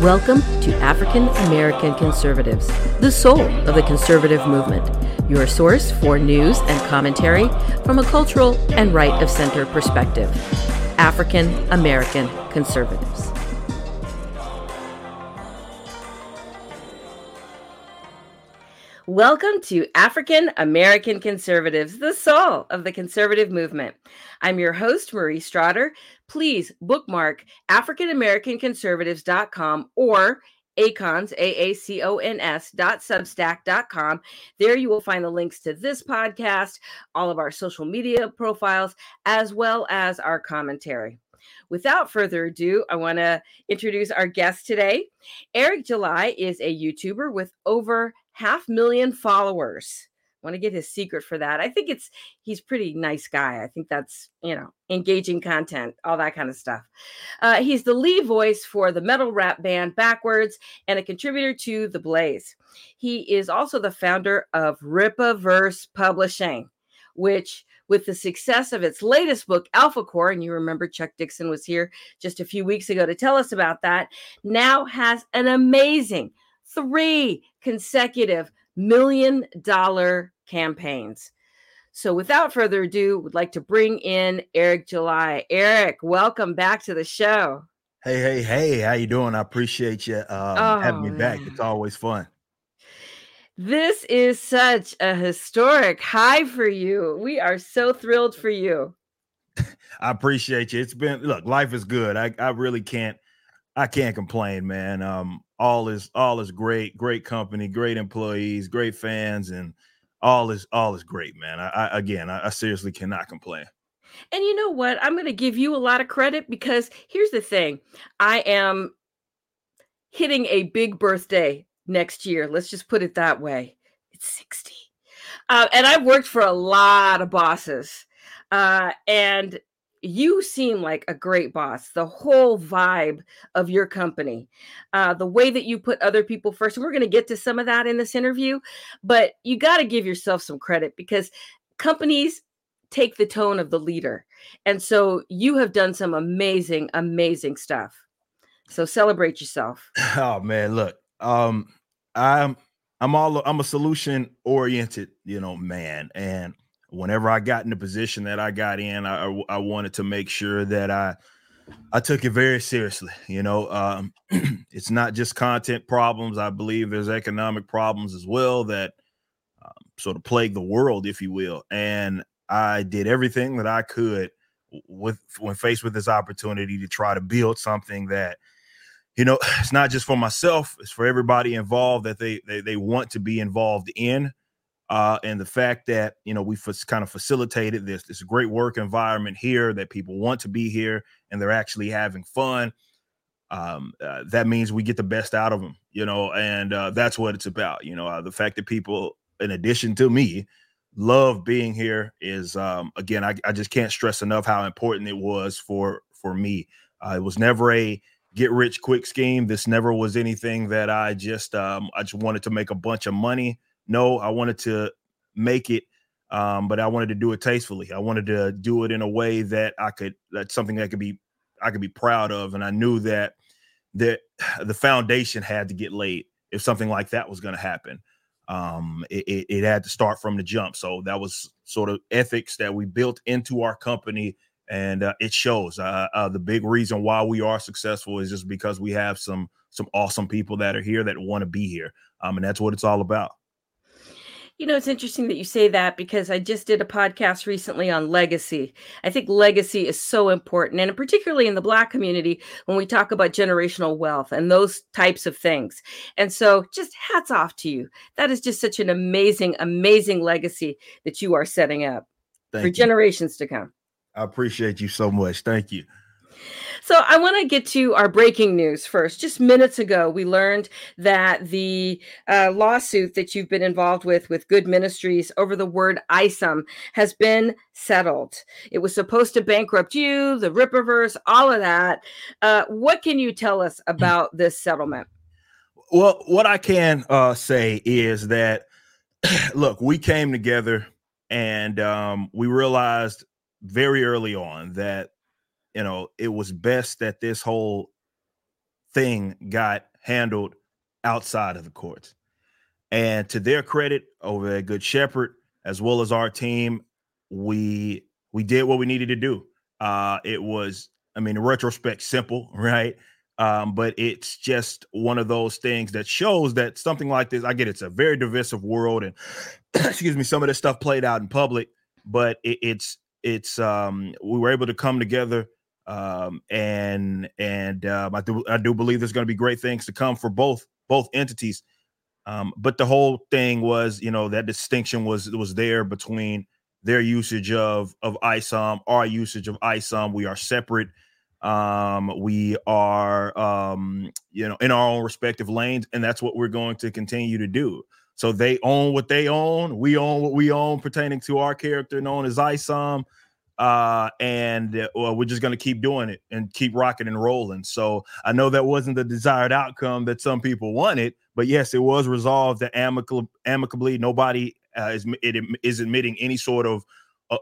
Welcome to African American Conservatives, the soul of the conservative movement, your source for news and commentary from a cultural and right of center perspective. African American Conservatives. Welcome to African American Conservatives, the soul of the conservative movement. I'm your host, Marie Strotter. Please bookmark AfricanAmericanConservatives.com or acons, A-A-C-O-N-S dot substack dot com. There you will find the links to this podcast, all of our social media profiles, as well as our commentary. Without further ado, I want to introduce our guest today. Eric July is a YouTuber with over half million followers. I want to get his secret for that. I think it's he's pretty nice guy. I think that's you know engaging content, all that kind of stuff. Uh, he's the lead voice for the metal rap band BackWordz and a contributor to The Blaze. He is also the founder of Rippaverse Publishing, which with the success of its latest book, Alpha Core, and you remember Chuck Dixon was here just a few weeks ago to tell us about that, now has an amazing three consecutive million dollar campaigns. So without further ado, we'd like to bring in Eric July. Eric, welcome back to the show. Hey, hey, hey, how you doing? I appreciate you um, oh, having me back. It's always fun. This is such a historic high for you. We are so thrilled for you. I appreciate you. It's been look, life is good. I, I really can't I can't complain, man. Um, all is all is great, great company, great employees, great fans, and all is all is great, man. I, I again, I, I seriously cannot complain. And you know what? I'm going to give you a lot of credit because here's the thing: I am hitting a big birthday next year. Let's just put it that way. It's 60, uh, and I've worked for a lot of bosses, uh, and you seem like a great boss. The whole vibe of your company, uh, the way that you put other people first. And we're going to get to some of that in this interview, but you got to give yourself some credit because companies take the tone of the leader. And so you have done some amazing, amazing stuff. So celebrate yourself. Oh man, look, um, I'm I'm all I'm a solution oriented, you know, man, and whenever I got in the position that I got in, I, I wanted to make sure that I I took it very seriously. You know, um, it's not just content problems. I believe there's economic problems as well that um, sort of plague the world, if you will. And I did everything that I could with when faced with this opportunity to try to build something that you know it's not just for myself it's for everybody involved that they they, they want to be involved in uh, and the fact that you know we've kind of facilitated this this great work environment here that people want to be here and they're actually having fun um, uh, that means we get the best out of them you know and uh, that's what it's about you know uh, the fact that people in addition to me love being here is um, again I, I, just can't stress enough how important it was for for me. Uh, it was never a get rich quick scheme. This never was anything that i just um, i just wanted to make a bunch of money no, I wanted to make it, um, but I wanted to do it tastefully. I wanted to do it in a way that I could that's something that could be I could be proud of, and I knew that that the foundation had to get laid if something like that was going to happen. Um, it, it, it had to start from the jump. So that was sort of ethics that we built into our company and uh, it shows. Uh, uh, the big reason why we are successful is just because we have some some awesome people that are here that want to be here, um, and that's what it's all about. You know, it's interesting that you say that because I just did a podcast recently on legacy. I think legacy is so important, and particularly in the Black community when we talk about generational wealth and those types of things. And so, just hats off to you. That is just such an amazing, amazing legacy that you are setting up Thank for you. generations to come. I appreciate you so much. Thank you. So I want to get to our breaking news first. Just minutes ago, we learned that the uh, lawsuit that you've been involved with with Good Ministries over the word ISOM has been settled. It was supposed to bankrupt you, the Rippaverse, all of that. Uh, what can you tell us hmm. about this settlement? Well, what I can uh, say is that, look, we came together and um, we realized very early on that you know, it was best that this whole thing got handled outside of the courts. And to their credit, over at Good Shepherd, as well as our team, we we did what we needed to do. Uh, it was, I mean, in retrospect, simple, right? Um, but it's just one of those things that shows that something like this. I get it's a very divisive world, and excuse me, some of this stuff played out in public, but it, it's it's um, we were able to come together um, and and um, I do I do believe there's going to be great things to come for both both entities. Um, but the whole thing was, you know, that distinction was was there between their usage of of ISOM, our usage of ISOM. We are separate. Um, we are um, you know, in our own respective lanes, and that's what we're going to continue to do. So they own what they own, we own what we own pertaining to our character known as ISOM uh, and uh, well, we're just going to keep doing it and keep rocking and rolling. So I know that wasn't the desired outcome that some people wanted, but yes, it was resolved amicably. amicably. Nobody uh, is it is admitting any sort of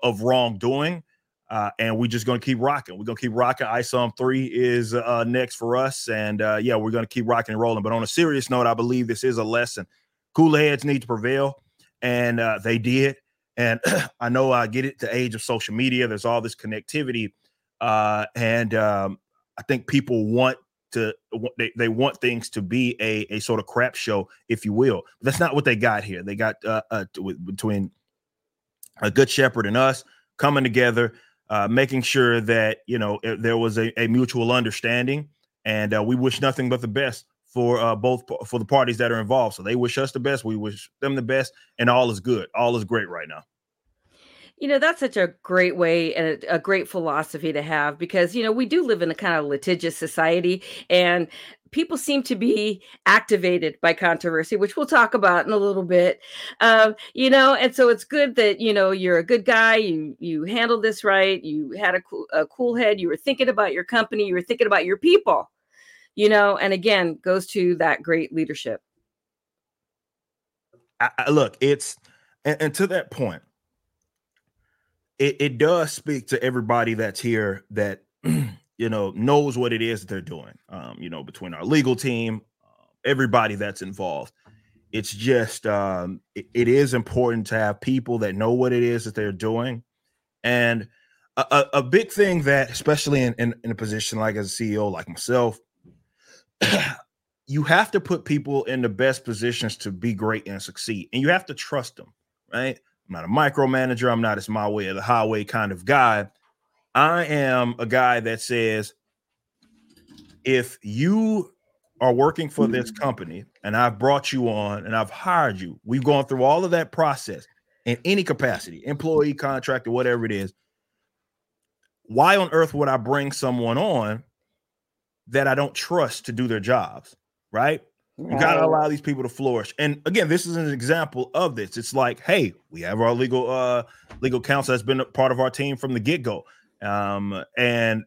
of wrongdoing. Uh, and we're just to keep rocking. We're to keep rocking. ISOM 3 is uh, next for us. And uh, yeah, we're to keep rocking and rolling. But on a serious note, I believe this is a lesson. Cooler heads need to prevail. And uh, they did. And I know I get it, the age of social media, there's all this connectivity. Uh, and um, I think people want to they, they want things to be a, a sort of crap show, if you will. But that's not what they got here. They got uh, uh between a good shepherd and us coming together, uh, making sure that you know there was a, a mutual understanding, and uh, we wish nothing but the best for uh, both for the parties that are involved. So they wish us the best, we wish them the best, and all is good. All is great right now. You know, that's such a great way and a, great philosophy to have because, you know, we do live in a kind of litigious society and people seem to be activated by controversy, which we'll talk about in a little bit. Um, you know, and so it's good that, you know, you're a good guy. You, you handled this right. You had a a cool head. You were thinking about your company. You were thinking about your people you know, and again, goes to that great leadership. I, I, look, it's and, and, to that point, it, it does speak to everybody that's here that you know knows what it is that they're doing. Um, you know, between our legal team, everybody that's involved. It's just um, it, it is important to have people that know what it is that they're doing, and a, a, big thing that, especially in, in, in a position like as a CEO, like myself, you have to put people in the best positions to be great and succeed, and you have to trust them, right? I'm not a micromanager. I'm not as my way or the highway kind of guy. I am a guy that says, if you are working for this mm-hmm. company and I've brought you on and I've hired you, we've gone through all of that process in any capacity, employee, contractor, whatever it is. Why on earth would I bring someone on that I don't trust to do their jobs, right? You got to allow these people to flourish. And again, this is an example of this. It's like, hey, we have our legal uh legal counsel that's been a part of our team from the get-go. Um, and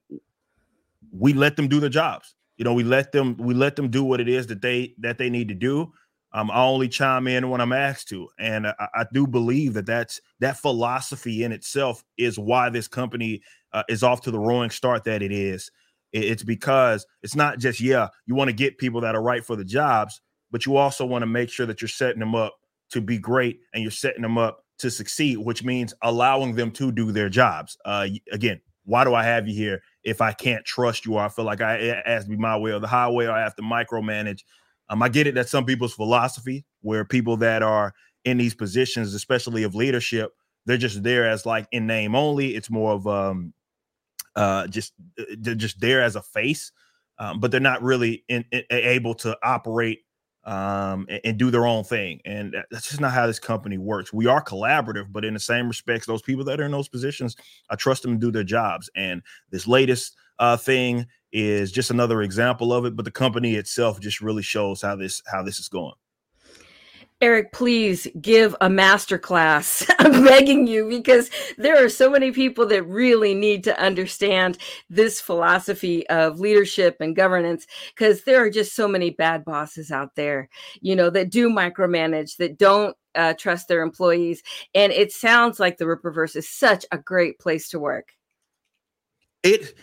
we let them do their jobs. You know, we let them we let them do what it is that they that they need to do. Um, I only chime in when I'm asked to, and I, I do believe that that's that philosophy in itself is why this company uh, is off to the roaring start that it is. It's because it's not just, yeah, you want to get people that are right for the jobs, but you also want to make sure that you're setting them up to be great and you're setting them up to succeed, which means allowing them to do their jobs. Uh, again, why do I have you here if I can't trust you or I feel like I it has to be my way or the highway or I have to micromanage? Um, I get it. that some people's philosophy where people that are in these positions, especially of leadership, they're just there as like in name only. It's more of um, uh, just uh, they're just there as a face, um, but they're not really in, in, able to operate um, and, and, do their own thing. And that's just not how this company works. We are collaborative, but in the same respects, those people that are in those positions, I trust them to do their jobs. And this latest uh, thing is just another example of it. But the company itself just really shows how this how this is going. Eric, please give a master class. I'm begging you because there are so many people that really need to understand this philosophy of leadership and governance because there are just so many bad bosses out there, you know, that do micromanage, that don't uh, trust their employees. And it sounds like the Rippaverse is such a great place to work. It,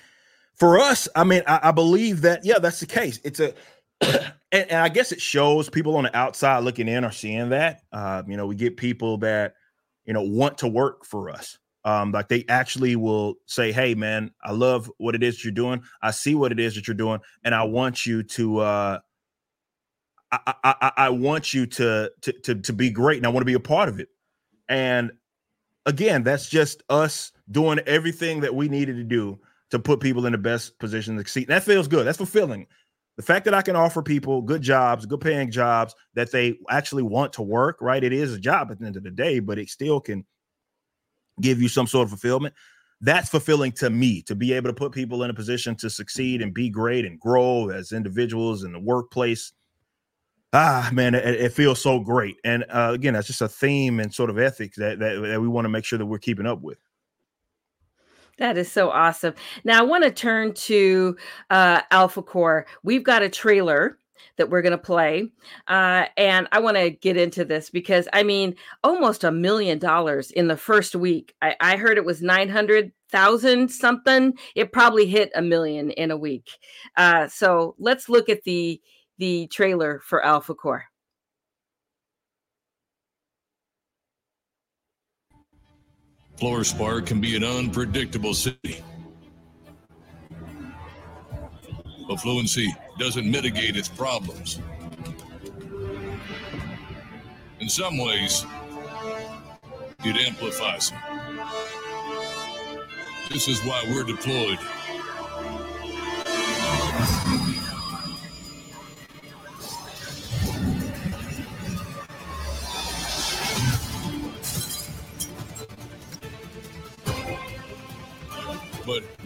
for us, I mean, I, I believe that, yeah, that's the case. It's a, and, and, I guess it shows people on the outside looking in are seeing that. Uh, you know, we get people that you know want to work for us. Um, like they actually will say, "Hey, man, I love what it is you're doing. I see what it is that you're doing, and I want you to. Uh, I, I, I want you to, to to to be great, and I want to be a part of it. And again, that's just us doing everything that we needed to do to put people in the best position to succeed. That feels good. That's fulfilling. The fact that I can offer people good jobs, good paying jobs that they actually want to work, right? It is a job at the end of the day, but it still can give you some sort of fulfillment. That's fulfilling to me to be able to put people in a position to succeed and be great and grow as individuals in the workplace. Ah, man, it, it feels so great. And uh, again, that's just a theme and sort of ethics that, that, that we want to make sure that we're keeping up with. That is so awesome. Now I want to turn to uh, Alpha Core. We've got a trailer that we're going to play, uh, and I want to get into this because I mean, almost a million dollars in the first week. I, I heard it was nine hundred thousand something. It probably hit a million in a week. Uh, so let's look at the the trailer for Alpha Core. Flores Park can be an unpredictable city. But fluency doesn't mitigate its problems. In some ways, it amplifies them. This is why we're deployed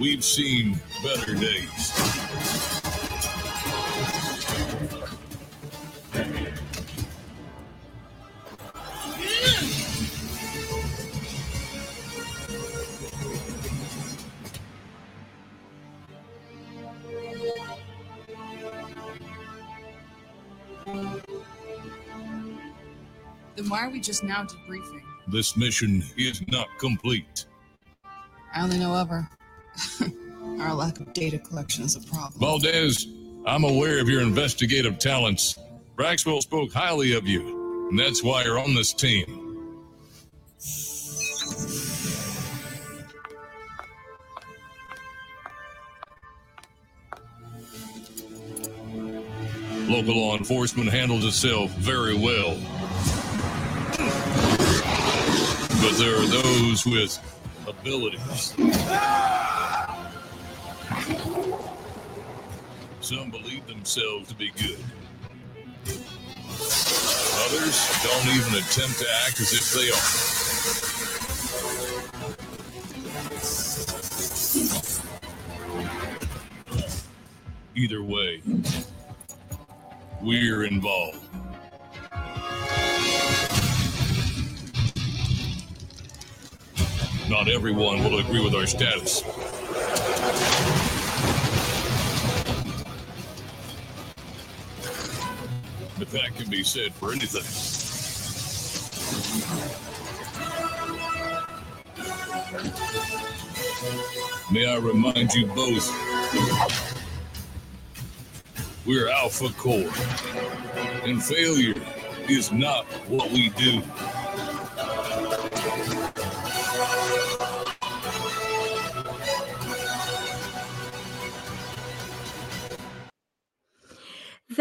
we've seen better days. Then why are we just now debriefing? This mission is not complete. I only know of her. Our lack of data collection is a problem. Valdez, I'm aware of your investigative talents. Braxwell spoke highly of you, and that's why you're on this team. Local law enforcement handles itself very well. But there are those with abilities. Some believe themselves to be good. Others don't even attempt to act as if they are. Either way, we're involved. Not everyone will agree with our status. But that can be said for anything. May I remind you both, we're Alpha Core, and failure is not what we do.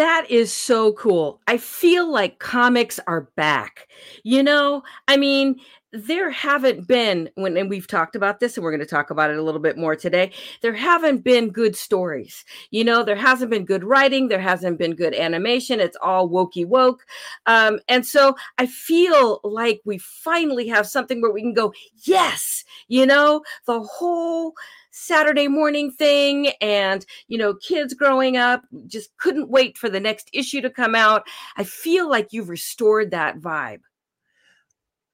That is so cool. I feel like comics are back. You know, I mean, there haven't been when and we've talked about this and we're going to talk about it a little bit more today there haven't been good stories you know there hasn't been good writing there hasn't been good animation it's all wokey woke um, and so i feel like we finally have something where we can go yes you know the whole Saturday morning thing and, you know, kids growing up just couldn't wait for the next issue to come out. I feel like you've restored that vibe.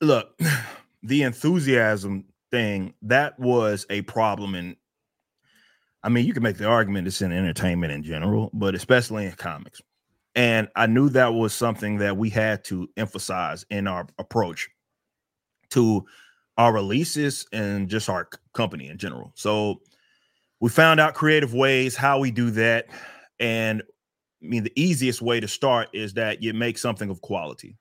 Look, the enthusiasm thing, that was a problem in I mean, you can make the argument it's in entertainment in general, but especially in comics. And I knew that was something that we had to emphasize in our approach to our releases and just our company in general. So we found out creative ways how we do that. And I mean, the easiest way to start is that you make something of quality.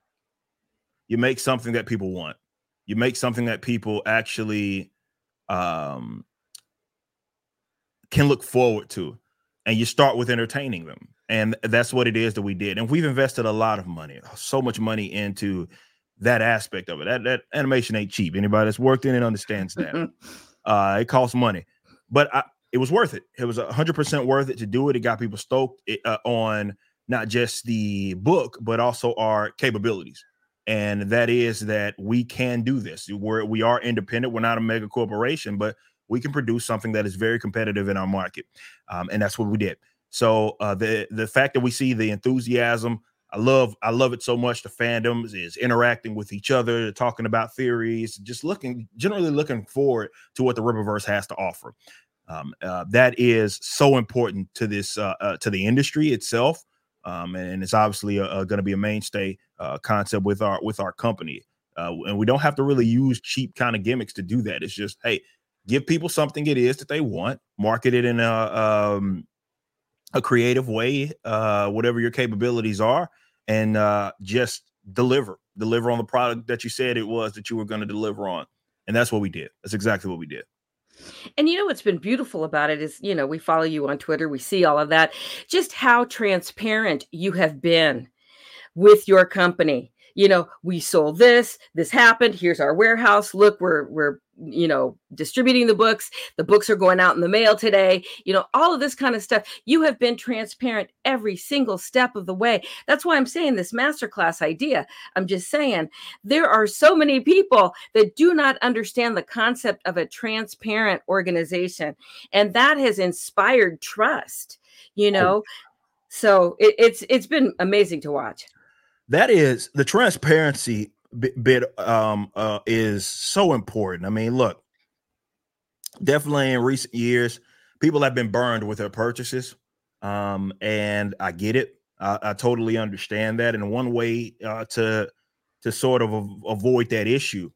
You make something that people want. You make something that people actually um, can look forward to, and you start with entertaining them. And that's what it is that we did. And we've invested a lot of money, so much money into that aspect of it. That that animation ain't cheap. Anybody that's worked in it understands that. uh, it costs money, but I, it was worth it. It was hundred percent worth it to do it. It got people stoked eh, uh, on not just the book, but also our capabilities. And that is that we can do this. We're we are independent. We're not a mega corporation, but we can produce something that is very competitive in our market, um, and that's what we did. So uh, the the fact that we see the enthusiasm, I love I love it so much. The fandoms is interacting with each other, talking about theories, just looking generally looking forward to what the Rippaverse has to offer. Um, uh, that is so important to this uh, uh, to the industry itself, um, and it's obviously going to be a mainstay uh, concept with our with our company. Uh, and we don't have to really use cheap kind of gimmicks to do that. It's just hey, give people something it is that they want, market it in a um, a creative way, uh, whatever your capabilities are, and uh, just deliver deliver on the product that you said it was that you were going to deliver on. And that's what we did. That's exactly what we did. And you know what's been beautiful about it is, you know, we follow you on Twitter, we see all of that, just how transparent you have been with your company. You know, we sold this, this happened, here's our warehouse. Look, we're we're you know, distributing the books. The books are going out in the mail today. You know, all of this kind of stuff. You have been transparent every single step of the way. That's why I'm saying this masterclass idea. I'm just saying there are so many people that do not understand the concept of a transparent organization. And that has inspired trust, you know. So it, it's it's been amazing to watch. That is the transparency bit um uh is so important. I mean, look, definitely in recent years, people have been burned with their purchases. Um, and I get it. I, I totally understand that. And one way uh, to to sort of avoid that issue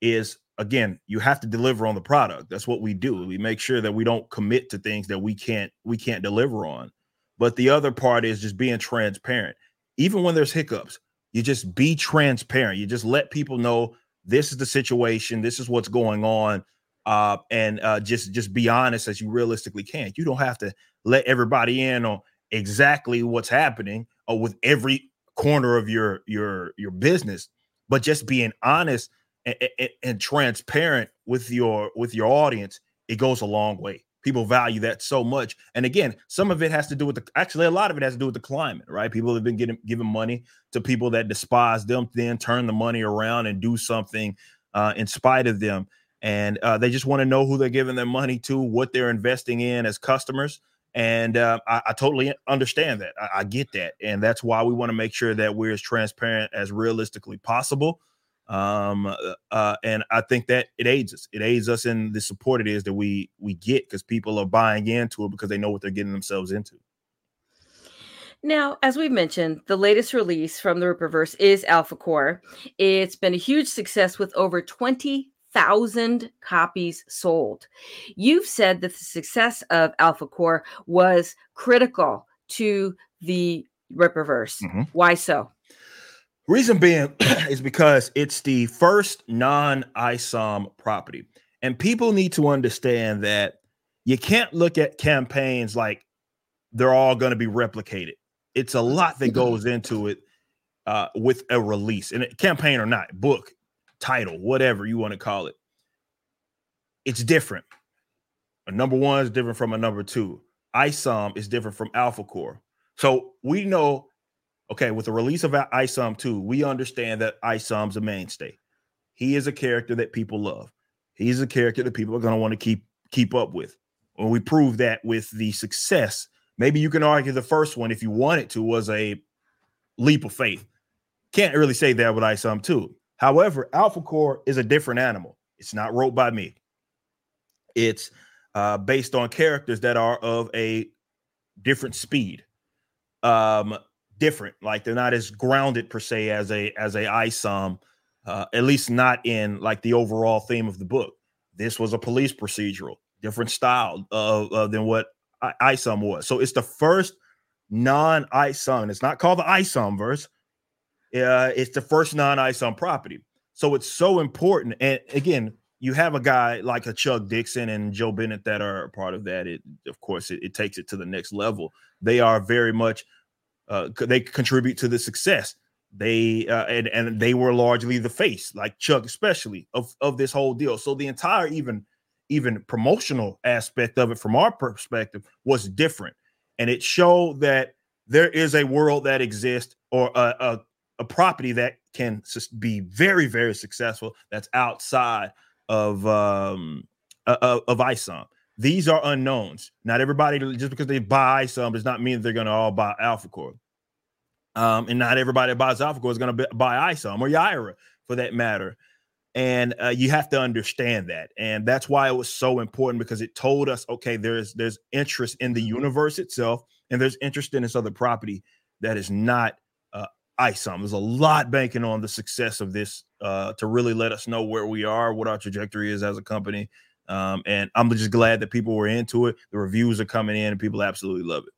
is again, you have to deliver on the product. That's what we do. We make sure that we don't commit to things that we can't we can't deliver on. But the other part is just being transparent. Even when there's hiccups, you just be transparent. You just let people know this is the situation, this is what's going on, uh, and uh, just just be honest as you realistically can. You don't have to let everybody in on exactly what's happening or with every corner of your your your business, but just being honest and, and, and transparent with your with your audience, it goes a long way people value that so much. And again, some of it has to do with the actually a lot of it has to do with the climate, right? People have been getting giving money to people that despise them, then turn the money around and do something uh, in spite of them. And uh, they just want to know who they're giving their money to, what they're investing in as customers. And uh, I, I, totally understand that. I, I get that. And that's why we want to make sure that we're as transparent as realistically possible um uh, uh, and i think that it aids us it aids us in the support it is that we we get because people are buying into it because they know what they're getting themselves into now, as we've mentioned, the latest release from the Rippaverse is Alpha Core. It's been a huge success with over 20,000 copies sold. You've said that the success of Alpha Core was critical to the Rippaverse. Mm-hmm. Why so? Reason being is because it's the first non ISOM property. And people need to understand that you can't look at campaigns like they're all going to be replicated. It's a lot that goes into it uh, with a release, and a campaign or not, book, title, whatever you want to call it. It's different. A number one is different from a number two. ISOM is different from Alpha Core. So we know okay, with the release of Isom 2, we understand that Isom's a mainstay. He is a character that people love. He's a character that people are going to want to keep keep up with. When we prove that with the success, maybe you can argue the first one, if you wanted to, was a leap of faith. Can't really say that with Isom 2. However, Alpha Core is a different animal. It's not wrote by me. It's uh, based on characters that are of a different speed. Um, different. Like they're not as grounded per se as a as a ISOM, uh, at least not in like the overall theme of the book. This was a police procedural, different style uh, than what I- ISOM was. So it's the first non ISOM. It's not called the ISOM verse. Uh, it's the first non ISOM property. So it's so important. And again, you have a guy like a Chuck Dixon and Joe Bennett that are part of that. It, of course, it, it takes it to the next level. They are very much, uh, they contribute to the success. They uh, and and they were largely the face, like Chuck, especially of of this whole deal. So the entire even even promotional aspect of it, from our perspective, was different, and it showed that there is a world that exists or a, a, a property that can be very very successful that's outside of um of, of ISOM. These are unknowns. Not everybody just because they buy some, does not mean they're going to all buy AlphaCore. Um, and not everybody that buys AlphaCore is going to buy ISOM or Yaira for that matter. And uh, you have to understand that, and that's why it was so important because it told us, okay, there's there's interest in the universe itself, and there's interest in this other property that is not uh, ISOM. There's a lot banking on the success of this uh, to really let us know where we are, what our trajectory is as a company. Um, and I'm just glad that people were into it. The reviews are coming in, and people absolutely love it.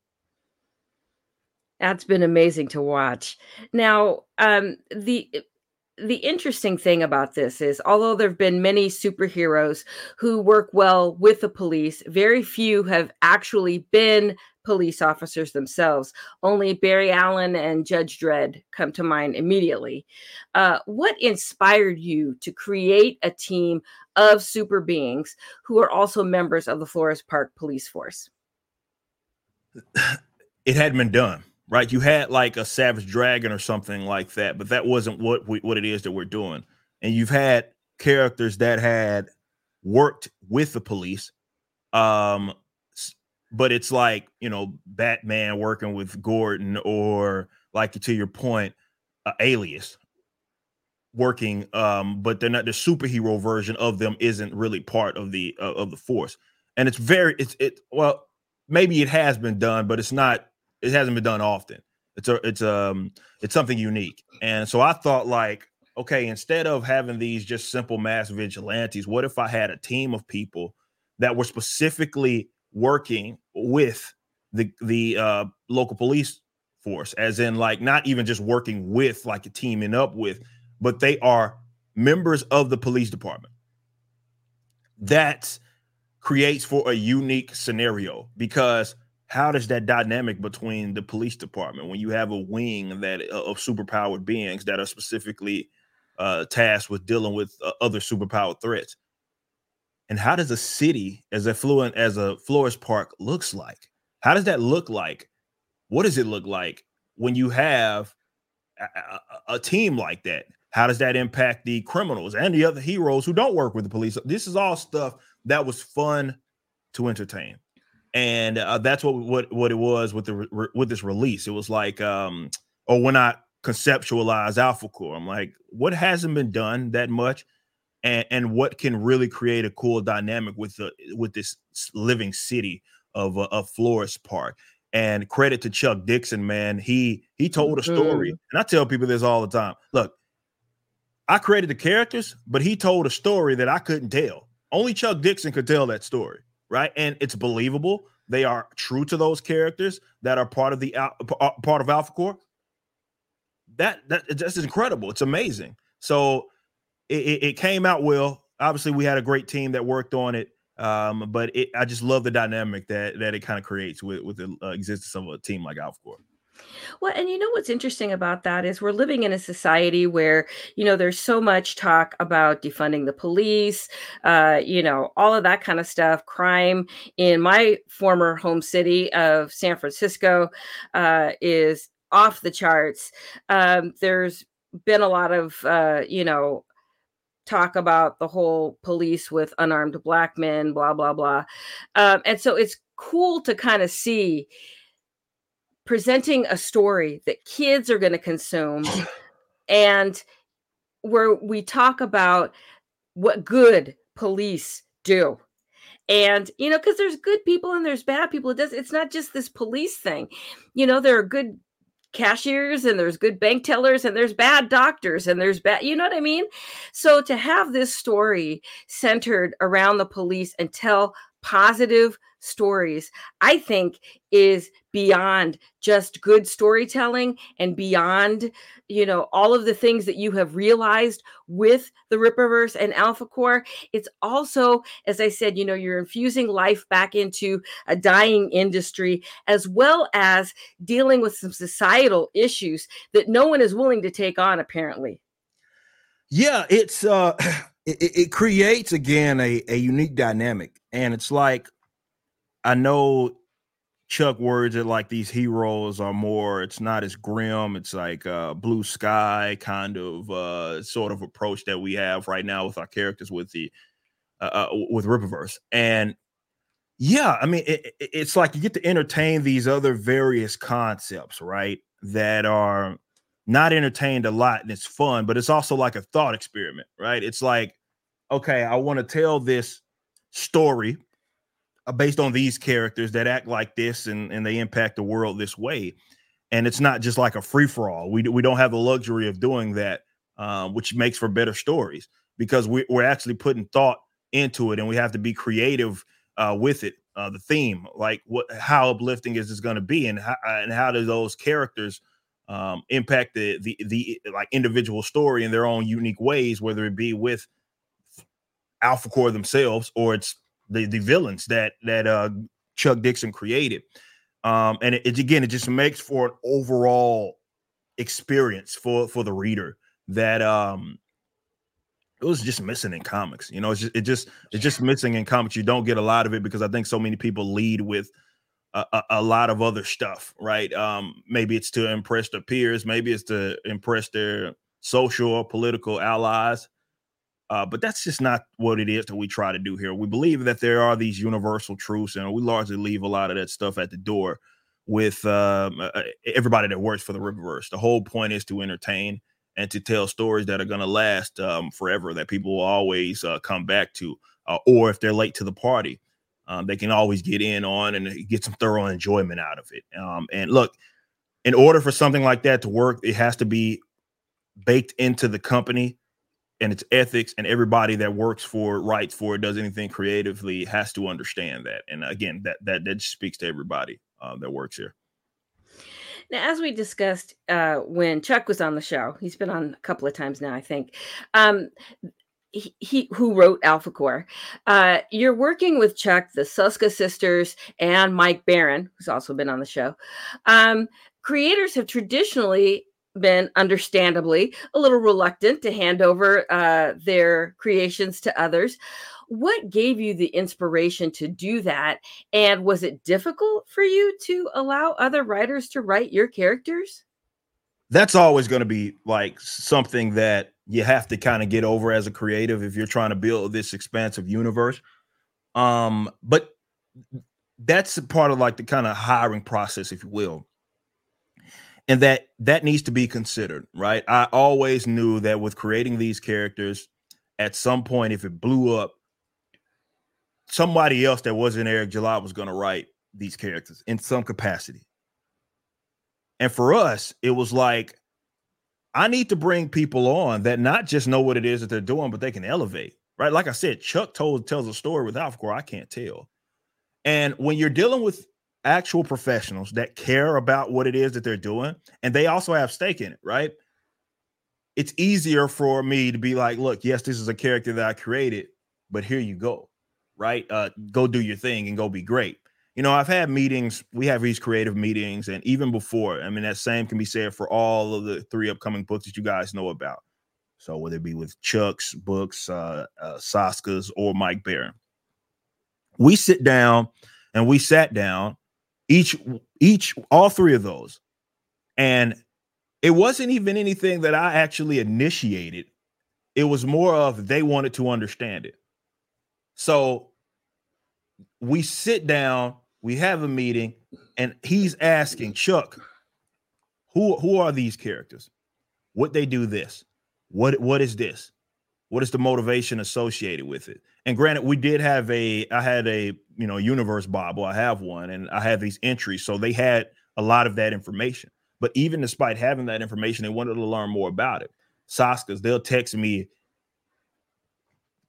That's been amazing to watch. Now, um, the the interesting thing about this is although there have been many superheroes who work well with the police, very few have actually been police officers themselves. Only Barry Allen and Judge Dredd come to mind immediately. Uh, what inspired you to create a team of super beings who are also members of the Forest Park Police Force? It hadn't been done right? You had like a Savage Dragon or something like that, but that wasn't what we, what it is that we're doing. And you've had characters that had worked with the police, um, but it's like you know Batman working with Gordon, or like to your point, uh, Alias working, um, but they're not the superhero version of them isn't really part of the uh, of the force, and it's very it's it well maybe it has been done, but it's not it hasn't been done often. It's a it's um it's something unique. And so I thought like, okay, instead of having these just simple mass vigilantes, what if I had a team of people that were specifically working with the the uh, local police force, as in like not even just working with, like teaming up with, but they are members of the police department. That creates for a unique scenario because how does that dynamic between the police department when you have a wing that uh, of superpowered beings that are specifically uh, tasked with dealing with uh, other superpowered threats? And how does a city as affluent as a Flores Park looks like? How does that look like? What does it look like when you have a, a, a team like that how does that impact the criminals and the other heroes who don't work with the police this is all stuff that was fun to entertain and uh, that's what what what it was with the re- with this release. It was like, um, or when I conceptualize Alpha Core, I'm like, what hasn't been done that much, and and what can really create a cool dynamic with the with this living city of uh, of Flores Park. And credit to Chuck Dixon, man. He he told a story, mm-hmm. and I tell people this all the time. Look, I created the characters, but he told a story that I couldn't tell. Only Chuck Dixon could tell that story right? And it's believable. They are true to those characters that are part of the uh, part of AlphaCore. That that that's incredible. It's amazing. So it, it, came out well. Obviously, we had a great team that worked on it. Um, but it, I just love the dynamic that that it kind of creates with with the uh, existence of a team like AlphaCore. Well, and you know what's interesting about that is we're living in a society where, you know, there's so much talk about defunding the police, uh, you know, all of that kind of stuff. Crime in my former home city of San Francisco uh, is off the charts. Um, there's been a lot of, uh, you know, talk about the whole police with unarmed black men, blah, blah, blah. Um, and so it's cool to kind of see presenting a story that kids are going to consume and where we talk about what good police do. And you know because there's good people and there's bad people it does it's not just this police thing. You know there are good cashiers and there's good bank tellers and there's bad doctors and there's bad you know what i mean? So to have this story centered around the police and tell positive stories, I think is beyond just good storytelling and beyond, you know, all of the things that you have realized with the Rippaverse and Alpha Core. It's also, as I said, you know, you're infusing life back into a dying industry, as well as dealing with some societal issues that no one is willing to take on, apparently. Yeah, it's uh it, it creates again a, a unique dynamic. And it's like I know Chuck words it like these heroes are more, it's not as grim. It's like a blue sky kind of uh sort of approach that we have right now with our characters with the uh, uh with Rippaverse. And yeah, I mean it, it's like you get to entertain these other various concepts, right? That are not entertained a lot and it's fun, but it's also like a thought experiment, right? It's like, okay, I want to tell this story uh, based on these characters that act like this and, and they impact the world this way. And it's not just like a free for all. We, we don't have the luxury of doing that, um, which makes for better stories because we, we're actually putting thought into it and we have to be creative uh, with it. Uh, the theme, like what, how uplifting is this going to be, and how, and how do those characters um, impact the the the like individual story in their own unique ways, whether it be with Alpha Core themselves or it's the the villains that that uh Chuck Dixon created. Um, and it, it again, it just makes for an overall experience for for the reader that um it was just missing in comics. You know, it's just it just it's just missing in comics. You don't get a lot of it because I think so many people lead with a, a, lot of other stuff, right? Um, maybe it's to impress their peers, maybe it's to impress their social or political allies. Uh, but that's just not what it is that we try to do here. We believe that there are these universal truths, and we largely leave a lot of that stuff at the door with um, uh, everybody that works for the Rippaverse. The whole point is to entertain and to tell stories that are going to last um, forever, that people will always uh, come back to, uh, or if they're late to the party, um, they can always get in on and get some thorough enjoyment out of it. Um, and look, in order for something like that to work, it has to be baked into the company and its ethics and everybody that works for it, writes for it, does anything creatively has to understand that. And again, that that that speaks to everybody uh, that works here. Now, as we discussed uh, when Chuck was on the show, he's been on a couple of times now, I think. Um, he, who wrote Alpha Core. Uh, you're working with Chuck, the Suska sisters, and Mike Baron, who's also been on the show. Um, creators have traditionally been understandably a little reluctant to hand over uh, their creations to others. What gave you the inspiration to do that? And was it difficult for you to allow other writers to write your characters? That's always going to be like something that you have to kind of get over as a creative if you're trying to build this expansive universe. Um, but that's part of like the kind of hiring process, if you will. And that that needs to be considered right? I always knew that with creating these characters at some point if it blew up somebody else that wasn't eric july was going to write these characters in some capacity and for us it was like i need to bring people on that not just know what it is that they're doing but they can elevate right like i said chuck told tells a story with alpha i can't tell and when you're dealing with actual professionals that care about what it is that they're doing and they also have stake in it, right? It's easier for me to be like, look, yes, this is a character that I created, but here you go, right? Uh, go do your thing and go be great. You know, I've had meetings, we have these creative meetings, and even before, I mean, that same can be said for all of the three upcoming books that you guys know about. So whether it be with Chuck's books, uh, uh Saska's, or Mike Baron, we sit down and we sat down each each all three of those. And it wasn't even anything that i actually initiated. It was more of they wanted to understand it. So we sit down we have a meeting and he's asking chuck who who are these characters? What they do this? What what is this? What is the motivation associated with it? And granted we did have a i had a you know universe bible i have one and i have these entries so they had a lot of that information. But even despite having that information they wanted to learn more about it. Saskas they'll text me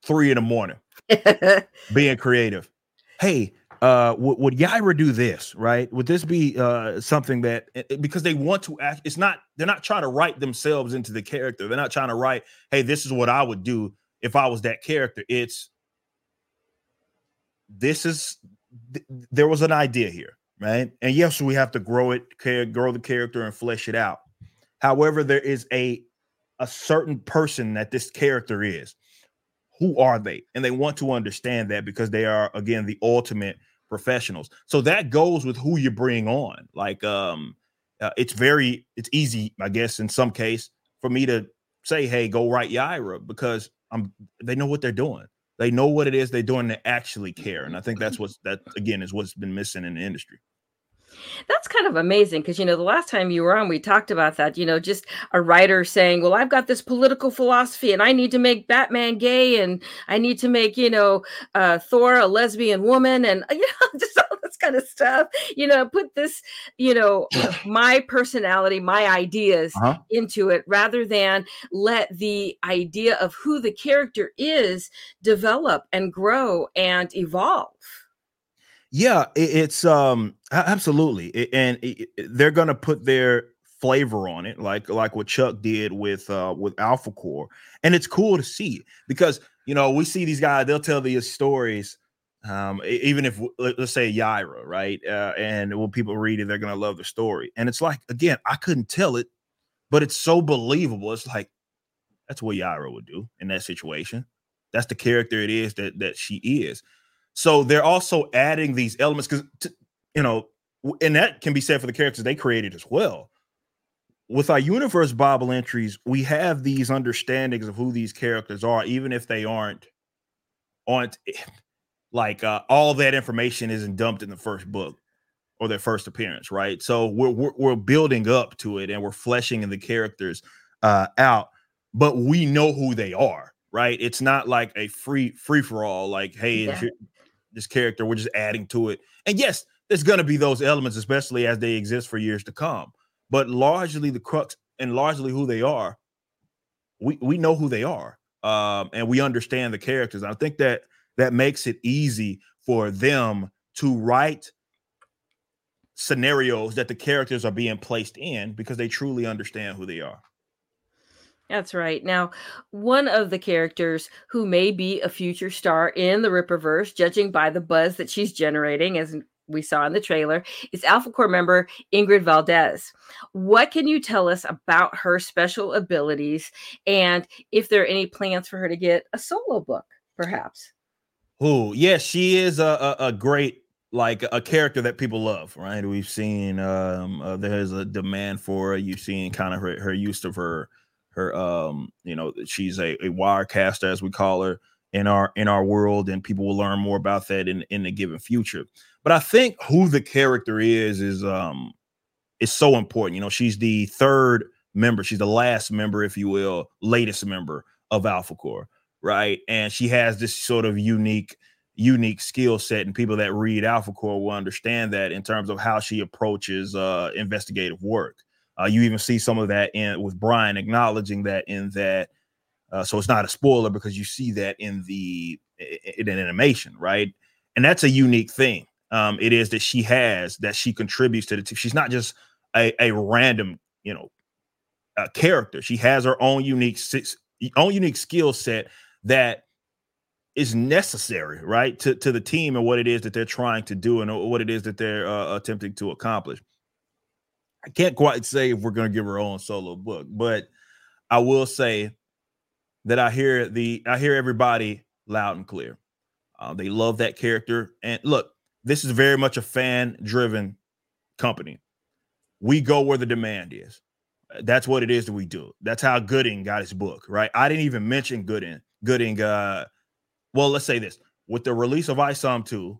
three in the morning being creative. Hey, uh, w- would Yaira do this? Right? Would this be uh, something that because they want to act? It's not. They're not trying to write themselves into the character. They're not trying to write, hey, this is what I would do if I was that character. It's this is th- there was an idea here, right? And yes, we have to grow it, grow the character, and flesh it out. However, there is a a certain person that this character is. Who are they? And they want to understand that because they are again the ultimate professionals. So that goes with who you bring on. Like um uh, it's very it's easy, I guess, in some case for me to say, "Hey, go write Yaira," because I'm they know what they're doing. They know what it is they're doing. They actually care, and I think that's what's that again is what's been missing in the industry. That's kind of amazing because, you know, the last time you were on, we talked about that, you know, just a writer saying, well, I've got this political philosophy and I need to make Batman gay and I need to make, you know, uh, Thor a lesbian woman and, you know, just all this kind of stuff, you know, put this, you know, my personality, my ideas uh-huh. into it rather than let the idea of who the character is develop and grow and evolve. Yeah, it, it's um absolutely, it, and it, they're gonna put their flavor on it, like like what Chuck did with uh with Alpha Core, and it's cool to see because you know we see these guys, they'll tell these stories. Um, even if let's say Yaira, right? Uh, and when people read it, they're gonna love the story. And it's like, again, I couldn't tell it, but it's so believable. It's like that's what Yaira would do in that situation. That's the character it is that that she is. So they're also adding these elements because you know, and that can be said for the characters they created as well. With our universe Bible entries, we have these understandings of who these characters are, even if they aren't aren't like uh, all that information isn't dumped in the first book or their first appearance, right? So we're we're, we're building up to it and we're fleshing the characters uh, out, but we know who they are, right? It's not like a free free for all, like hey, yeah this character. We're just adding to it. And yes, there's going to be those elements, especially as they exist for years to come. But largely the crux and largely who they are, we we know who they are, um, and we understand the characters. I think that that makes it easy for them to write scenarios that the characters are being placed in because they truly understand who they are. That's right. Now, one of the characters who may be a future star in the Rippaverse, judging by the buzz that she's generating, as we saw in the trailer, is Alpha Core member Ingrid Valdez. What can you tell us about her special abilities and if there are any plans for her to get a solo book, perhaps? Oh, yes, she is a, a, a great like a character that people love, right? We've seen um uh, there's a demand for her. You've seen kind of her, her use of her her um you know she's a, a wirecaster as we call her in our in our world and people will learn more about that in in the given future. But i think who the character is is um is so important. You know she's the third member she's the last member if you will latest member of alpha core right? And she has this sort of unique unique skill set and people that read alpha core will understand that in terms of how she approaches uh investigative work uh, you even see some of that in with Brian acknowledging that in that. Uh, so it's not a spoiler because you see that in the in an animation, right? And that's a unique thing. Um, it is that she has that she contributes to the. T- she's not just a, a random, you know, uh, character. She has her own unique own unique skill set that is necessary, right, to to the team and what it is that they're trying to do and what it is that they're uh, attempting to accomplish. I can't quite say if we're going to give her own solo book, but I will say that I hear the I hear everybody loud and clear. Uh, they love that character, and look, this is very much a fan driven company. We go where the demand is. That's what it is that we do. That's how Gooding got his book, right? I didn't even mention Gooding. Gooding, uh, well, let's say this: with the release of ISOM 2,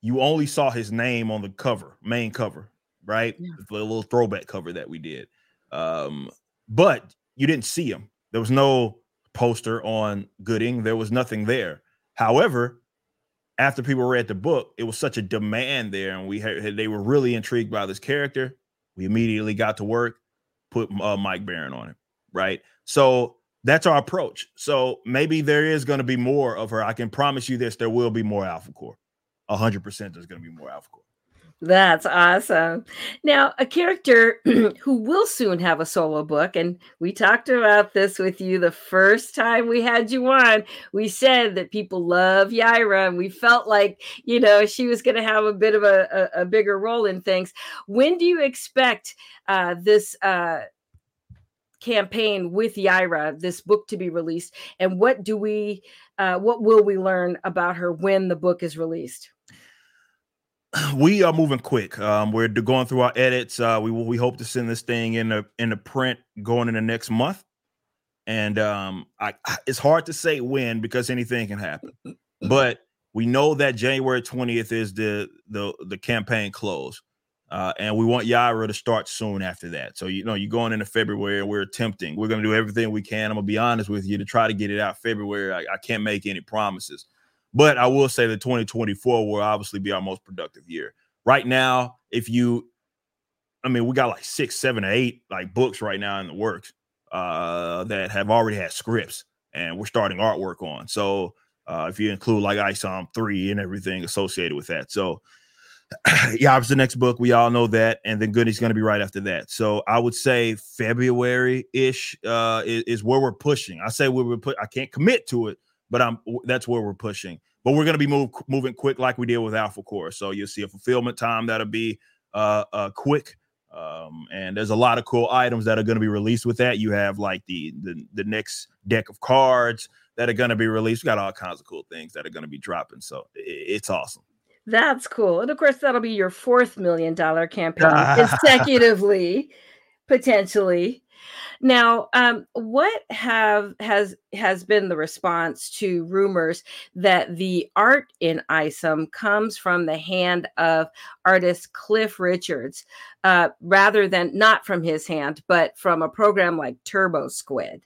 you only saw his name on the cover, main cover right? Yeah. The little throwback cover that we did. Um, but you didn't see him. There was no poster on Gooding. There was nothing there. However, after people read the book, it was such a demand there, and we had they were really intrigued by this character. We immediately got to work, put uh, Mike Baron on it, right? So that's our approach. So maybe there is going to be more of her. I can promise you this: there will be more Alpha Core. hundred percent, there's going to be more Alpha Core. That's awesome. Now, a character who will soon have a solo book, and we talked about this with you the first time we had you on. We said that people love Yaira, and we felt like, you know, she was going to have a bit of a, a, a, bigger role in things. When do you expect uh, this? Uh, campaign with Yaira, this book to be released, and what do we, uh, what will we learn about her when the book is released? we are moving quick. Um, we're going through our edits. Uh, we we hope to send this thing in the in the print going in the next month. And um, I, it's hard to say when because anything can happen. But we know that January twentieth is the the the campaign close, uh, and we want Yaira to start soon after that. So you know you're going into February. and We're attempting. We're going to do everything we can. I'm gonna be honest with you to try to get it out February. I, I can't make any promises. But I will say that 2024 will obviously be our most productive year. Right now, if you, I mean, we got like six, seven, eight like books right now in the works uh, that have already had scripts and we're starting artwork on. So uh, if you include like ISOM 3 and everything associated with that. So yeah, it's the next book. We all know that. And then Goody's going to be right after that. So I would say February ish uh, is, is, where we're pushing. I say we would put, I can't commit to it, but I'm that's where we're pushing. But we're going to be move, moving quick like we did with Alpha Core. So you'll see a fulfillment time that'll be uh, uh quick. Um, and there's a lot of cool items that are going to be released with that. You have like the, the the next deck of cards that are going to be released. We got all kinds of cool things that are going to be dropping. So it, it's awesome. That's cool. And of course, that'll be your fourth million dollar campaign consecutively, potentially. Now, um, what have has has been the response to rumors that the art in ISOM comes from the hand of artist Cliff Richards, uh, rather than not from his hand, but from a program like Turbo Squid?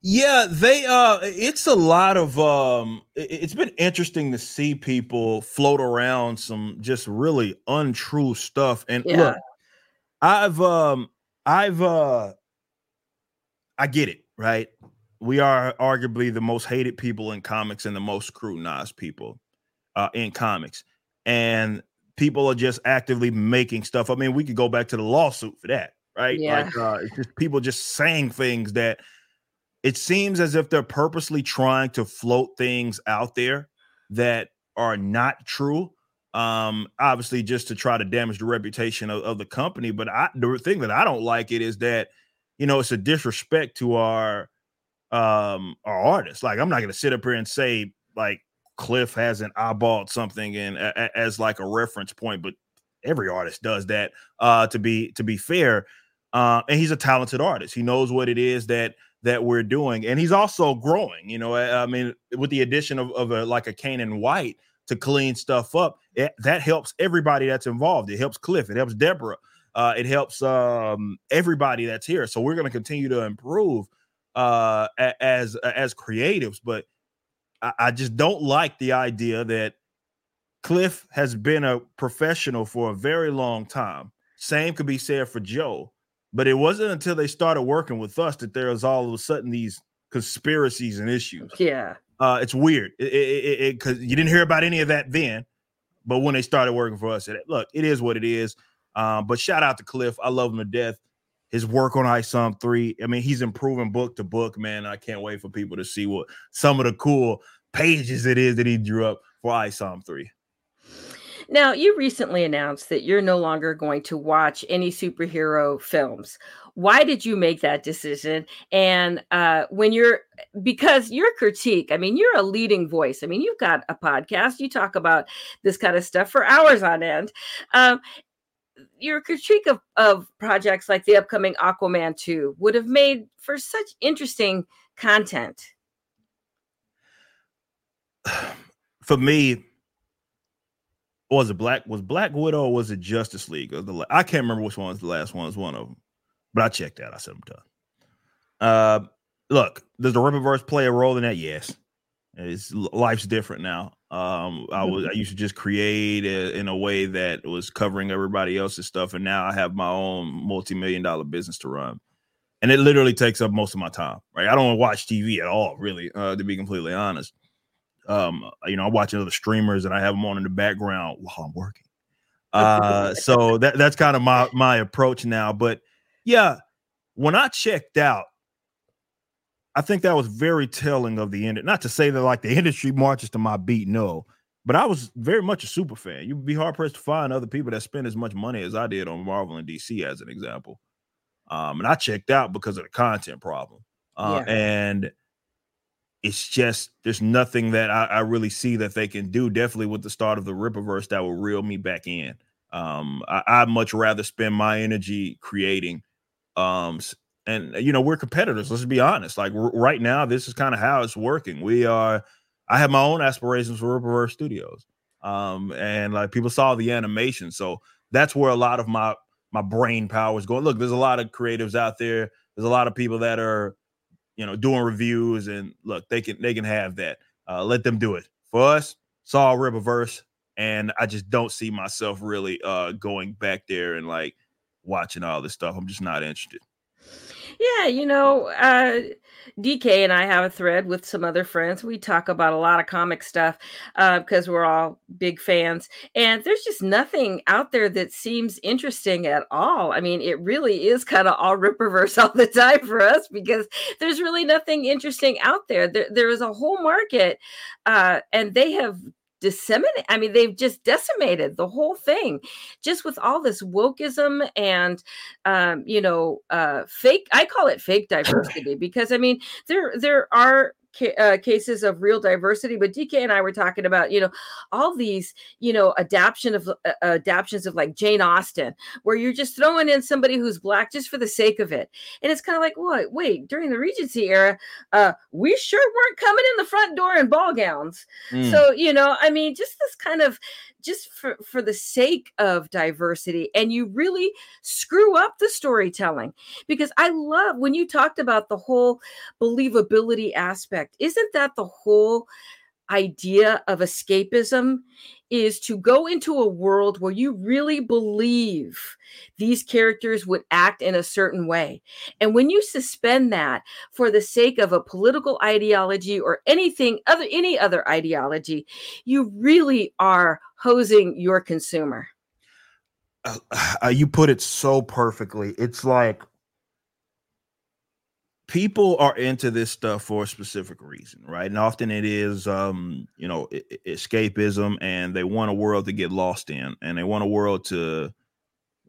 Yeah, they uh it's a lot of um it's been interesting to see people float around some just really untrue stuff. And yeah. look, I've um I've uh I get it, right? We are arguably the most hated people in comics and the most scrutinized people uh, in comics. And people are just actively making stuff. I mean, we could go back to the lawsuit for that, right? Yeah. Like uh, it's just people just saying things that it seems as if they're purposely trying to float things out there that are not true. Um, obviously, just to try to damage the reputation of, of the company. But I, the thing that I don't like it is that you know, it's a disrespect to our um our artists. Like, I'm not gonna sit up here and say like Cliff hasn't eyeballed something and as like a reference point, but every artist does that. Uh, to be to be fair, uh, and he's a talented artist. He knows what it is that that we're doing, and he's also growing. You know, I, I mean, with the addition of, of a like a Canaan White to clean stuff up, it, that helps everybody that's involved. It helps Cliff. It helps Deborah. Uh, it helps um, everybody that's here. So we're going to continue to improve uh, as as creatives. But I, I just don't like the idea that Cliff has been a professional for a very long time. Same could be said for Joe. But it wasn't until they started working with us that there was all of a sudden these conspiracies and issues. Yeah. Uh, it's weird because you didn't hear about any of that then. But when they started working for us, it, look, it is what it is. Um, but shout out to Cliff. I love him to death. His work on ISOM 3. I mean, he's improving book to book, man. I can't wait for people to see what some of the cool pages it is that he drew up for ISOM 3. Now, you recently announced that you're no longer going to watch any superhero films. Why did you make that decision? And uh, when you're, because your critique, I mean, you're a leading voice. I mean, you've got a podcast, you talk about this kind of stuff for hours on end. Um, your critique of, of projects like the upcoming Aquaman 2 would have made for such interesting content. For me, was it Black was Black Widow or was it Justice League? Or the, I can't remember which one was the last one. It Was one of them, but I checked out. I said I'm done. Uh, look, does the Rippaverse play a role in that? Yes. It's life's different now. Um, I was I used to just create a, in a way that was covering everybody else's stuff, and now I have my own multi-million dollar business to run. and it literally takes up most of my time. Right, I don't watch TV at all, really, uh, to be completely honest. Um, you know, I'm watching other streamers and I have them on in the background while I'm working. Uh, so that that's kind of my my approach now. But yeah, when I checked out, I think that was very telling of the end. Not to say that like the industry marches to my beat, no, but I was very much a super fan. You'd be hard pressed to find other people that spend as much money as I did on Marvel and DC, as an example. Um, and I checked out because of the content problem. Uh, yeah. And it's just there's nothing that I, I, really see that they can do. Definitely with the start of the Rippaverse that will reel me back in. Um, I, would much rather spend my energy creating. Um, and you know we're competitors. Let's be honest. Like right now, this is kind of how it's working. We are. I have my own aspirations for Rippaverse Studios. Um, and like people saw the animation, so that's where a lot of my my brain power is going. Look, there's a lot of creatives out there. There's a lot of people that are you know, doing reviews and look, they can they can have that. Uh, let them do it. For us, saw Rippaverse, and I just don't see myself really uh going back there and like watching all this stuff. I'm just not interested. Yeah, you know, uh, DK and I have a thread with some other friends. We talk about a lot of comic stuff uh, because we're all big fans. And there's just nothing out there that seems interesting at all. I mean, it really is kind of all Rippaverse all the time for us because there's really nothing interesting out there. There, there is a whole market, uh, and they have disseminate i mean they've just decimated the whole thing. Just with all this wokeism and um you know uh fake i call it fake diversity because i mean there there are ca- uh, cases of real diversity but dk and i were talking about you know all these you know adaptation of uh, adaptations of like jane austen where you're just throwing in somebody who's black just for the sake of it and it's kind of like what wait during the regency era uh we sure weren't coming in the front door in ball gowns mm. so you know i mean just this kind of just for, for the sake of diversity and you really screw up the storytelling. Because i love when you talked about the whole believability aspect isn't that the whole idea of escapism is to go into a world where you really believe these characters would act in a certain way. And when you suspend that for the sake of a political ideology or anything other any other ideology, you really are hosing your consumer. Uh, uh, you put it so perfectly. It's like people are into this stuff for a specific reason, right? And often it is, um, you know, escapism, and they want a world to get lost in, and they want a world to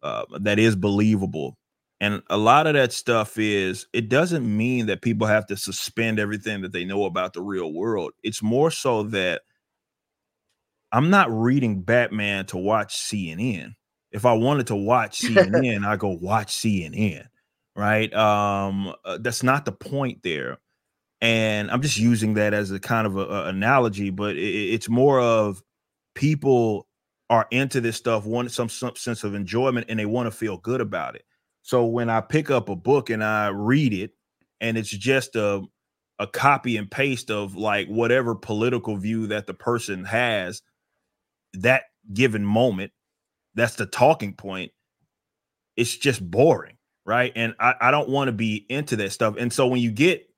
uh, that is believable. And a lot of that stuff is it doesn't mean that people have to suspend everything that they know about the real world. It's more so that I'm not reading Batman to watch CNN. If I wanted to watch CNN, I go watch CNN right? Um, uh, that's not the point there. And I'm just using that as a kind of a, a analogy, but it, it's more of people are into this stuff, want some, some sense of enjoyment, and they want to feel good about it. So when I pick up a book and I read it, and it's just a a copy and paste of like whatever political view that the person has that given moment that's the talking point it's just boring right? And I, I don't want to be into that stuff. And so when you get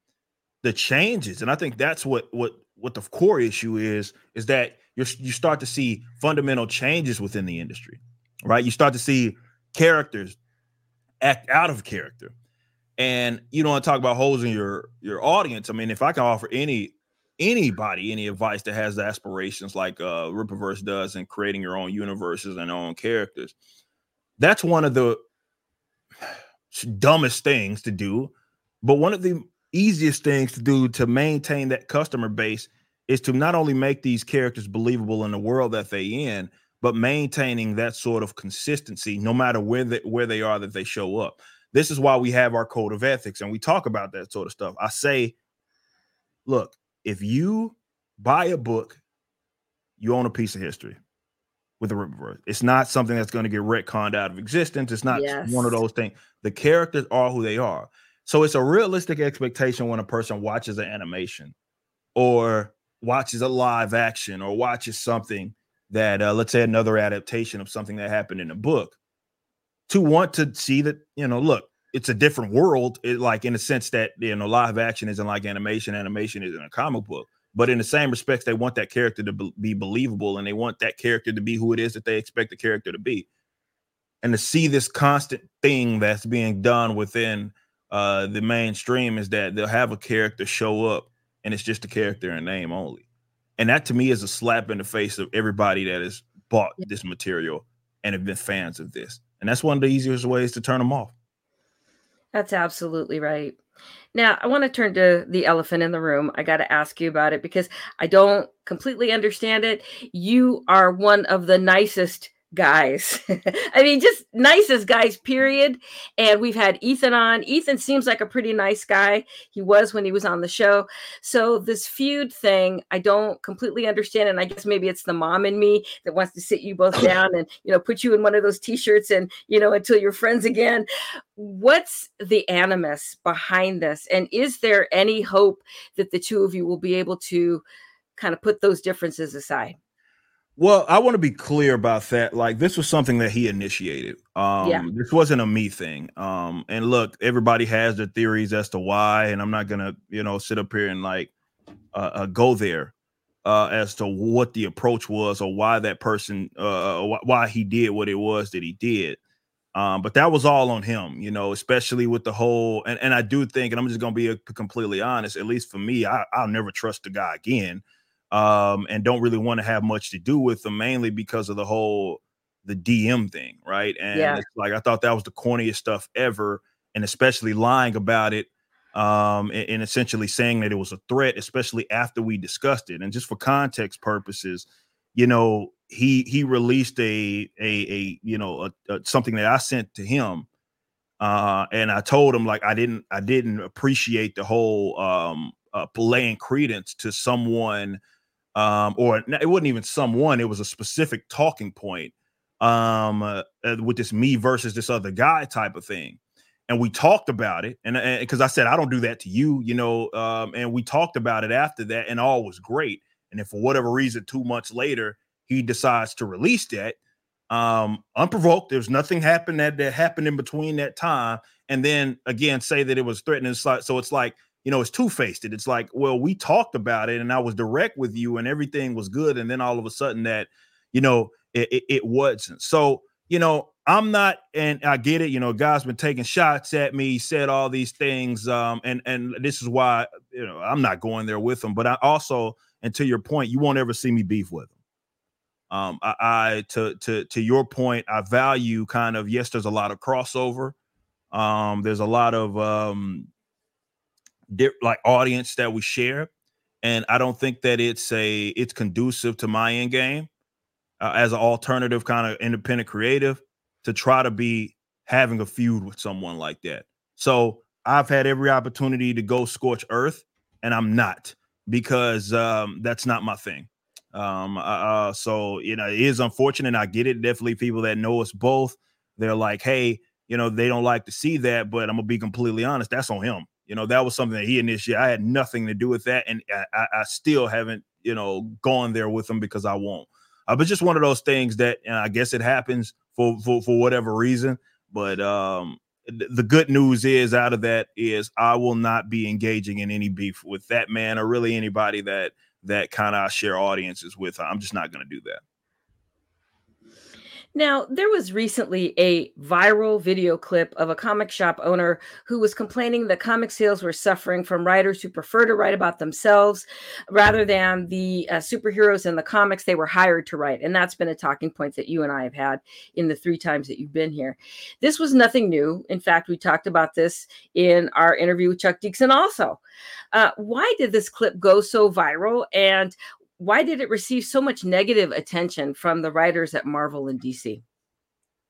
the changes, and I think that's what what what the core issue is, is that you you start to see fundamental changes within the industry, right? You start to see characters act out of character. And you don't want to talk about holes in your your audience. I mean, if I can offer any anybody any advice that has the aspirations like uh Rippaverse does in creating your own universes and own characters, that's one of the dumbest things to do, but one of the easiest things to do to maintain that customer base is to not only make these characters believable in the world that they in, but maintaining that sort of consistency no matter where they, where they are that they show up. This is why we have our code of ethics and we talk about that sort of stuff. I say, look, if you buy a book, you own a piece of history with the Rippaverse. It's not something that's going to get retconned out of existence. It's not yes. one of those things. The characters are who they are. So it's a realistic expectation when a person watches an animation or watches a live action or watches something that uh, let's say another adaptation of something that happened in a book to want to see that, you know, look, it's a different world, it, like in the sense that you know live action isn't like animation, animation isn't a comic book. But in the same respects, they want that character to be believable, and they want that character to be who it is that they expect the character to be. And to see this constant thing that's being done within uh, the mainstream is that they'll have a character show up, and it's just a character and name only. And that to me is a slap in the face of everybody that has bought this material and have been fans of this. And that's one of the easiest ways to turn them off. That's absolutely right. Now, I want to turn to the elephant in the room. I got to ask you about it because I don't completely understand it. You are one of the nicest guys. I mean, just nicest guys, period. And we've had Ethan on. Ethan seems like a pretty nice guy. He was when he was on the show. So, this feud thing, I don't completely understand. And I guess maybe it's the mom in me that wants to sit you both down and, you know, put you in one of those t shirts and, you know, until you're friends again. What's the animus behind this? And is there any hope that the two of you will be able to kind of put those differences aside? Well, I want to be clear about that. Like this was something that he initiated. Um yeah. this wasn't a me thing. Um and look, everybody has their theories as to why and I'm not going to, you know, sit up here and like uh, uh, go there uh as to what the approach was or why that person uh, uh why he did what it was that he did. Um but that was all on him, you know, especially with the whole and and I do think and I'm just going to be a, completely honest, at least for me, I I'll never trust the guy again um, and don't really want to have much to do with them, mainly because of the whole the DM thing, right? And yeah. it's like I thought that was the corniest stuff ever, and especially lying about it, um, and, and, essentially saying that it was a threat, especially after we discussed it. And just for context purposes, you know, he he released a a a you know a, a, something that I sent to him. Uh, and I told him like I didn't I didn't appreciate the whole um uh, laying credence to someone um, or it wasn't even someone, it was a specific talking point um, uh, uh, with this me versus this other guy type of thing. And we talked about it, and because I said I don't do that to you, you know, um, and we talked about it after that, and all was great. And if for whatever reason, two months later, he decides to release that, um, unprovoked, there's nothing happened that that happened in between that time, and then again say that it was threatening. So it's like you know, it's two faced. It's like, well, we talked about it and I was direct with you and everything was good. And then all of a sudden that, you know, it, it, it wasn't. So, you know, I'm not, and I get it. You know, guys been taking shots at me, said all these things, um, and and this is why you know I'm not going there with them. But I also, and to your point, you won't ever see me beef with them. Um, I, I to to to your point, I value kind of yes, there's a lot of crossover. Um, there's a lot of um, like audience that we share, and I don't think that it's a it's conducive to my end game uh, as an alternative kind of independent creative to try to be having a feud with someone like that. So I've had every opportunity to go scorch earth, and I'm not because um, that's not my thing. Um, uh, uh, so you know, it is unfortunate. I get it. Definitely, people that know us both, they're like, hey, you know, they don't like to see that. But I'm gonna be completely honest. That's on him. You know, that was something that he initiated. I had nothing to do with that, and I, I still haven't, you know, gone there with him because I won't. Uh, but just one of those things that I guess it happens for, for for whatever reason. But um, the good news is out of that is I will not be engaging in any beef with that man or really anybody that that kind of share audiences with. I'm just not going to do that. Now, there was recently a viral video clip of a comic shop owner who was complaining that comic sales were suffering from writers who prefer to write about themselves rather than the uh, superheroes in the comics they were hired to write. And that's been a talking point that you and I have had in the three times that you've been here. This was nothing new. In fact, we talked about this in our interview with Chuck Dixon also. Uh, why did this clip go so viral? And why did it receive so much negative attention from the writers at Marvel and DC?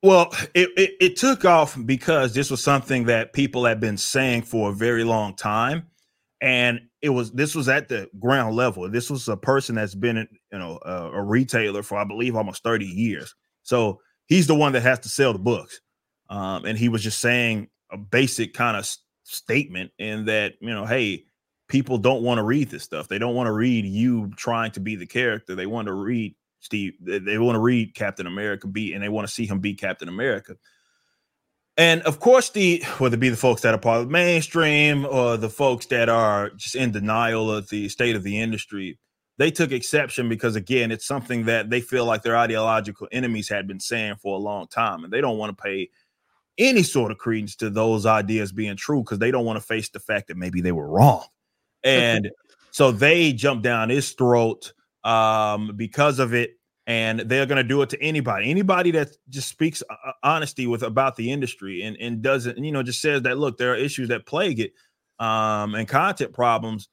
Well, it, it, it, took off because this was something that people had been saying for a very long time. And it was this was at the ground level. This was a person that's been, you know, a, a retailer for I believe almost 30 years. So he's the one that has to sell the books. Um, and he was just saying a basic kind of statement in that, you know, hey, people don't want to read this stuff. They don't want to read you trying to be the character. They want to read Steve. They, want to read Captain America be, and they want to see him be Captain America. And of course, the whether it be the folks that are part of the mainstream or the folks that are just in denial of the state of the industry, they took exception because again, it's something that they feel like their ideological enemies had been saying for a long time, and they don't want to pay any sort of credence to those ideas being true because they don't want to face the fact that maybe they were wrong. And so they jump down his throat um, because of it and they're going to do it to anybody. Anybody that just speaks uh, uh, honesty with about the industry and and doesn't you know just says that look there are issues that plague it um and content problems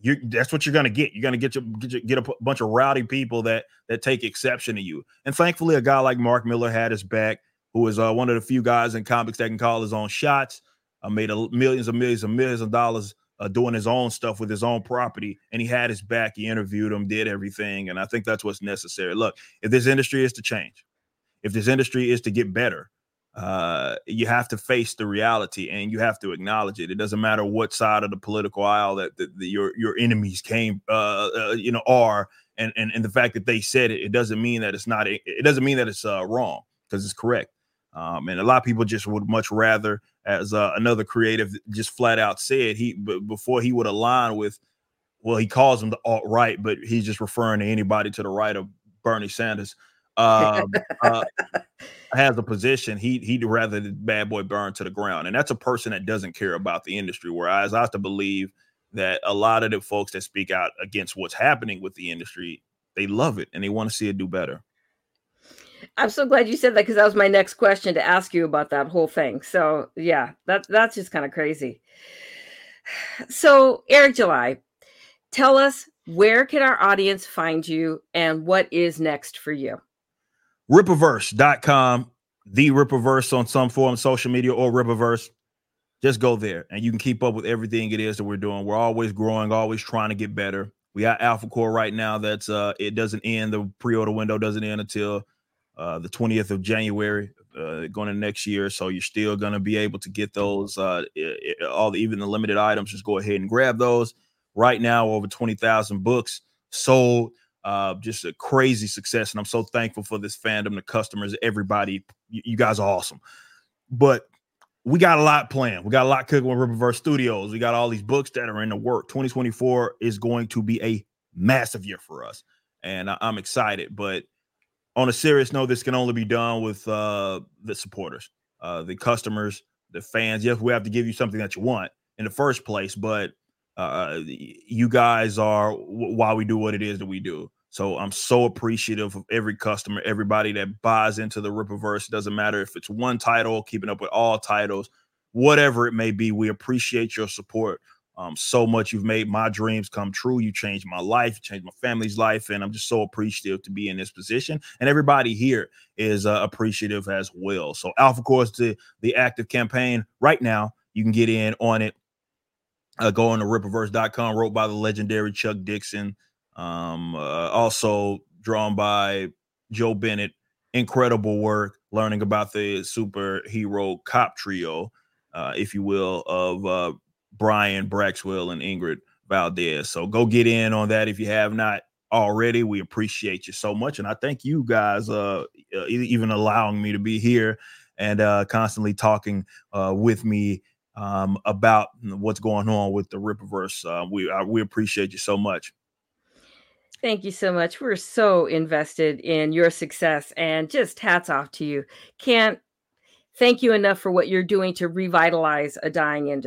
you that's what you're going to get. You're going to get your, get your, get a p- bunch of rowdy people that that take exception to you. And thankfully a guy like Mark Millar had his back who is uh, one of the few guys in comics that can call his own shots uh, made a, millions and millions and millions of dollars uh, doing his own stuff with his own property, and he had his back. He interviewed him, did everything, and I think that's what's necessary. Look, if this industry is to change, if this industry is to get better, uh, you have to face the reality and you have to acknowledge it. It doesn't matter what side of the political aisle that, that your your enemies came, uh, uh, you know, are, and, and and the fact that they said it, it doesn't mean that it's not. It doesn't mean that it's uh, wrong because it's correct. Um, and a lot of people just would much rather, as uh, another creative just flat out said, he but before he would align with, well, he calls him the alt right, but he's just referring to anybody to the right of Bernie Sanders. Um, uh, has a position, he he'd rather the bad boy burn to the ground, and that's a person that doesn't care about the industry. Whereas I have to believe that a lot of the folks that speak out against what's happening with the industry, they love it and they want to see it do better. I'm so glad you said that because that was my next question to ask you about that whole thing. So yeah, that that's just kind of crazy. So Eric July, tell us where can our audience find you and what is next for you? Rippaverse.com, the Rippaverse on some form social media or Rippaverse. Just go there and you can keep up with everything it is that we're doing. We're always growing, always trying to get better. We got Alpha Core right now. That's uh it doesn't end. The pre-order window doesn't end until uh, the 20th of January uh, going to next year. So you're still going to be able to get those, uh, all the, even the limited items. Just go ahead and grab those. Right now, over 20,000 books sold. Uh, just a crazy success, and I'm so thankful for this fandom, the customers, everybody. You, you guys are awesome. But we got a lot planned. We got a lot cooking with Rippaverse Studios. We got all these books that are in the work. 2024 is going to be a massive year for us, and I, I'm excited. But on a serious note, this can only be done with uh, the supporters, uh, the customers, the fans. Yes, we have to give you something that you want in the first place, but uh, you guys are why we do what it is that we do. So I'm so appreciative of every customer, everybody that buys into the Rippaverse. Doesn't matter if it's one title, keeping up with all titles, whatever it may be. We appreciate your support um, so much. You've made my dreams come true. You changed my life, changed my family's life, and I'm just so appreciative to be in this position. And everybody here is uh, appreciative as well. So, Alpha Core's is the active campaign right now. You can get in on it. Uh, go on to rippaverse.com, wrote by the legendary Chuck Dixon. Um, uh, also drawn by Joe Bennett. Incredible work learning about the superhero cop trio, uh, if you will, of uh, Brian Braxwell and Ingrid Valdez. So go get in on that if you have not already. We appreciate you so much, and I thank you guys uh, uh even allowing me to be here and uh, constantly talking uh, with me um, about what's going on with the Rippaverse. Uh, we uh, we appreciate you so much. Thank you so much. We're so invested in your success, and just hats off to you. Can't thank you enough for what you're doing to revitalize a dying industry.